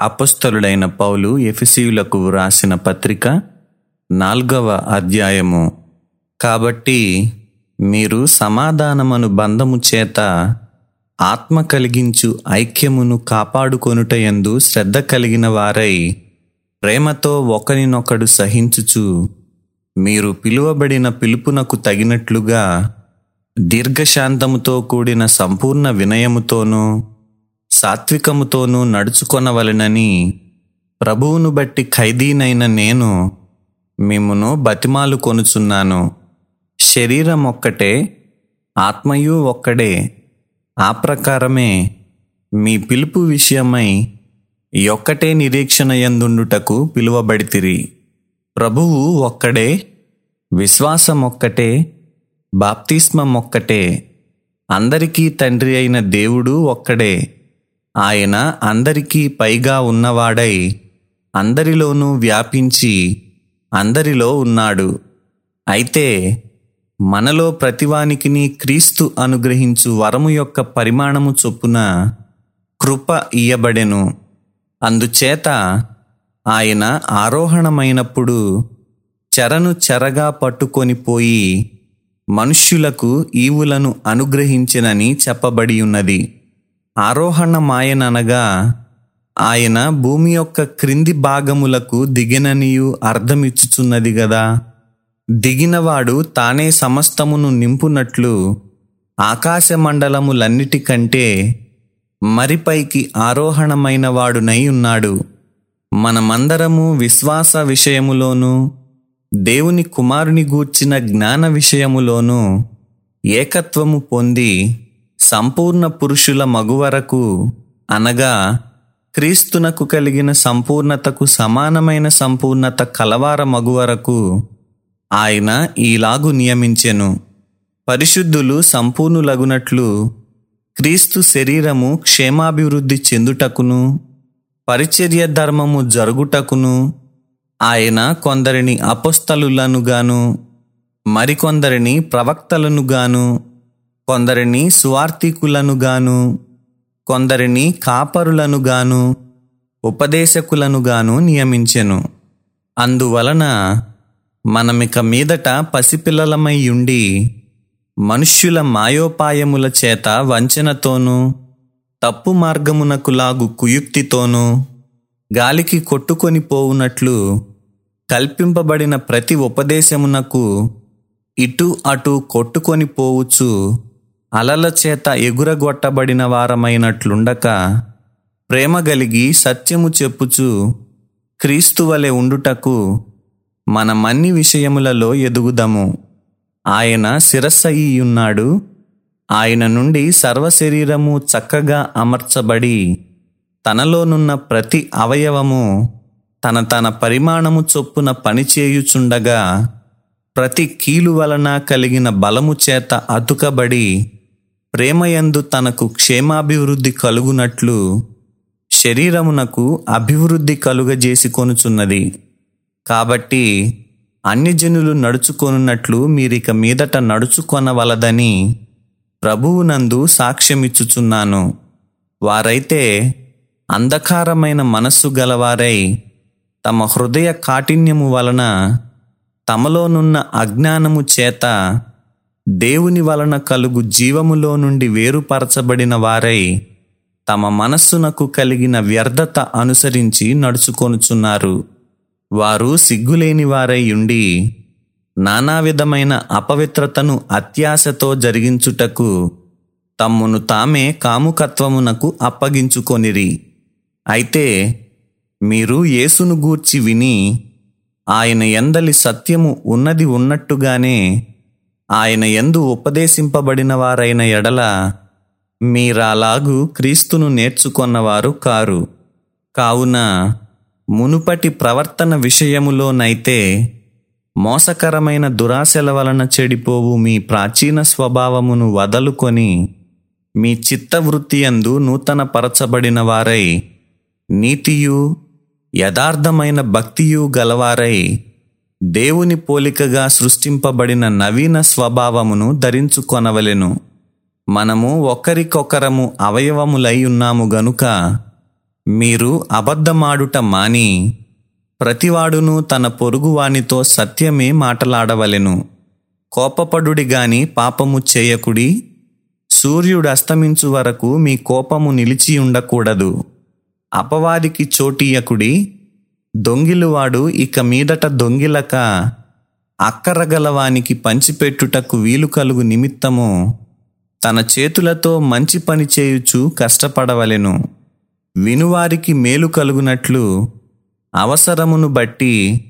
అపస్థలుడైన పౌలు ఎఫెసీయులకు వ్రాసిన పత్రిక నాల్గవ అధ్యాయము. కాబట్టి మీరు సమాధానమను బంధము చేత ఆత్మ కలిగించు ఐక్యమును కాపాడుకొనుటయందు శ్రద్ధ కలిగిన వారై ప్రేమతో ఒకరినొకడు సహించుచు మీరు పిలువబడిన పిలుపునకు తగినట్లుగా దీర్ఘశాంతముతో కూడిన సంపూర్ణ వినయముతోనూ సాత్వికముతోనూ నడుచుకొనవలెనని ప్రభువును బట్టి ఖైదీనైన నేను మిమ్మును బతిమాలు కొనుచున్నాను. శరీరం ఒక్కటే ఆత్మయు ఒక్కడే. ఆ ప్రకారమే మీ పిలుపు విషయమై ఒక్కటే నిరీక్షణ ఎందుండుటకు పిలువబడితిరి. ప్రభువు ఒక్కడే విశ్వాసం ఒక్కటే బాప్తిస్మం ఒక్కటే అందరికీ తండ్రి అయిన దేవుడు ఒక్కడే. ఆయన అందరికీ పైగా ఉన్నవాడై అందరిలోనూ వ్యాపించి అందరిలో ఉన్నాడు. అయితే మనలో ప్రతివానికిని క్రీస్తు అనుగ్రహించు వరము యొక్క పరిమాణము చొప్పున కృప ఇయ్యబడెను. అందుచేత ఆయన ఆరోహణమైనప్పుడు చెరను చెరగా పట్టుకొని పోయి మనుష్యులకు ఈవులను అనుగ్రహించినని చెప్పబడి ఉన్నది ఆరోహణమాయననగా ఆయన భూమి యొక్క క్రింది భాగములకు దిగిననియు అర్థమిచ్చుచున్నది గదా. దిగినవాడు తానే సమస్తమును నింపునట్లు ఆకాశమండలములన్నిటికంటే మరిపైకి ఆరోహణమైన వాడునై ఉన్నాడు మనమందరము విశ్వాస విషయములోనూ దేవుని కుమారుని గూర్చిన జ్ఞాన విషయములోనూ ఏకత్వము పొంది సంపూర్ణ పురుషుల మగువరకు అనగా క్రీస్తునకు కలిగిన సంపూర్ణతకు సమానమైన సంపూర్ణత కలవార మగువరకు ఆయన ఈలాగు నియమించెను. పరిశుద్ధులు సంపూర్ణులగునట్లు క్రీస్తు శరీరము క్షేమాభివృద్ధి చెందుటకును పరిచర్య ధర్మము జరుగుటకును ఆయన కొందరిని అపస్థలులను గాను మరికొందరిని ప్రవక్తలను గాను కొందరిని సువార్థికులను గాను కొందరిని కాపరులను గాను ఉపదేశకులను గాను నియమించెను. అందువలన మనమిక మీదట పసిపిల్లలమై ఉండి మనుష్యుల మాయోపాయముల చేత వంచనతోనూ తప్పు మార్గమునకు లాగు కుయుక్తితోనూ గాలికి కొట్టుకొని పోవునట్లు కల్పింపబడిన ప్రతి ఉపదేశమునకు ఇటు అటు కొట్టుకొని పోవచ్చు అలల చేత ఎగురగొట్టబడిన వారమైనట్లుండక ప్రేమ గలిగి సత్యము చెప్పుచు క్రీస్తు వలె ఉండుటకు మనమన్ని విషయములలో ఎదుగుదము. ఆయన శిరస్సయ్యున్నాడు. ఆయన నుండి సర్వశరీరము చక్కగా అమర్చబడి తనలోనున్న ప్రతి అవయవము తన తన పరిమాణము చొప్పున పనిచేయుచుండగా ప్రతి కీలు వలన కలిగిన బలము చేత అతుకబడి ప్రేమయందు తనకు క్షేమాభివృద్ధి కలుగునట్లు శరీరమునకు అభివృద్ధి కలుగజేసి కొనుచున్నది కాబట్టి అన్ని జనులు నడుచుకొనున్నట్లు మీరిక మీదట నడుచుకొనవలదని ప్రభువునందు సాక్ష్యమిచ్చుచున్నాను. వారైతే అంధకారమైన మనస్సు గలవారై తమ హృదయ కాఠిన్యము వలన తమలోనున్న అజ్ఞానము చేత దేవుని వలన కలుగు జీవములో నుండి వేరుపరచబడిన వారై తమ మనస్సునకు కలిగిన వ్యర్థత అనుసరించి నడుచుకొనుచున్నారు. వారు సిగ్గులేని వారై ఉండి నానా విధమైన అపవిత్రతను అత్యాశతో జరిగించుటకు తమ్మును తామే కాముకత్వమునకు అప్పగించుకొనిరి. అయితే మీరు యేసును గూర్చి విని ఆయన ఎందలి సత్యము ఉన్నది ఉన్నట్టుగానే ఆయన ఎందు ఉపదేశింపబడిన వారైన ఎడల మీరాలాగు క్రీస్తును నేర్చుకొన్నవారు కారు. కావున మునుపటి ప్రవర్తన విషయములోనైతే మోసకరమైన దురాశల వలన చెడిపోవు మీ ప్రాచీన స్వభావమును వదలుకొని మీ చిత్తవృత్తియందు నూతన పరచబడిన వారై నీతియు యథార్థమైన భక్తియు గలవారై దేవుని పోలికగా సృష్టింపబడిన నవీన స్వభావమును ధరించుకొనవలెను. మనము ఒకరికొకరము అవయవములై ఉన్నాము గనుక మీరు అబద్ధమాడుట మాని ప్రతివాడును తన పొరుగువానితో సత్యమే మాటలాడవలెను. కోపపడుడి గాని పాపము చేయకుడి సూర్యుడు అస్తమించు వరకు మీ కోపము నిలిచి ఉండకూడదు అపవాదికి చోటీయకుడి దొంగిలువాడు ఇక మీదట దొంగిలక అక్కరగలవానికి పంచిపెట్టుటకు వీలు కలుగు నిమిత్తము తన చేతులతో మంచి పని చేయుచు కష్టపడవలెను. వినువారికి మేలు కలుగునట్లు అవసరమును బట్టి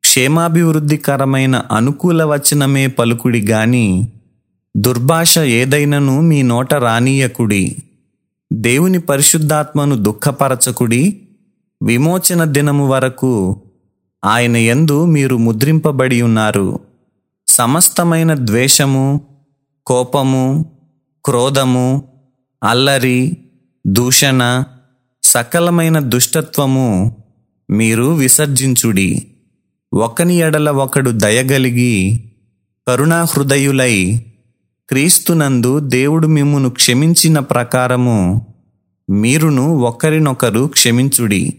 క్షేమాభివృద్ధికరమైన అనుకూల వచనమే పలుకుడి గాని దుర్భాష ఏదైనను మీ నోట రానీయకుడి. దేవుని పరిశుద్ధాత్మను దుఃఖపరచకుడి. విమోచన దినము వరకు ఆయన యందు మీరు ముద్రింపబడి ఉన్నారు. సమస్తమైన ద్వేషము కోపము క్రోధము అల్లరి దూషణ సకలమైన దుష్టత్వము మీరు విసర్జించుడి. ఒకని ఎడల ఒకడు దయగలిగి కరుణాహృదయులై క్రీస్తునందు దేవుడు మిమ్మును క్షమించిన ప్రకారము మీరును ఒకరినొకరు క్షమించుడి.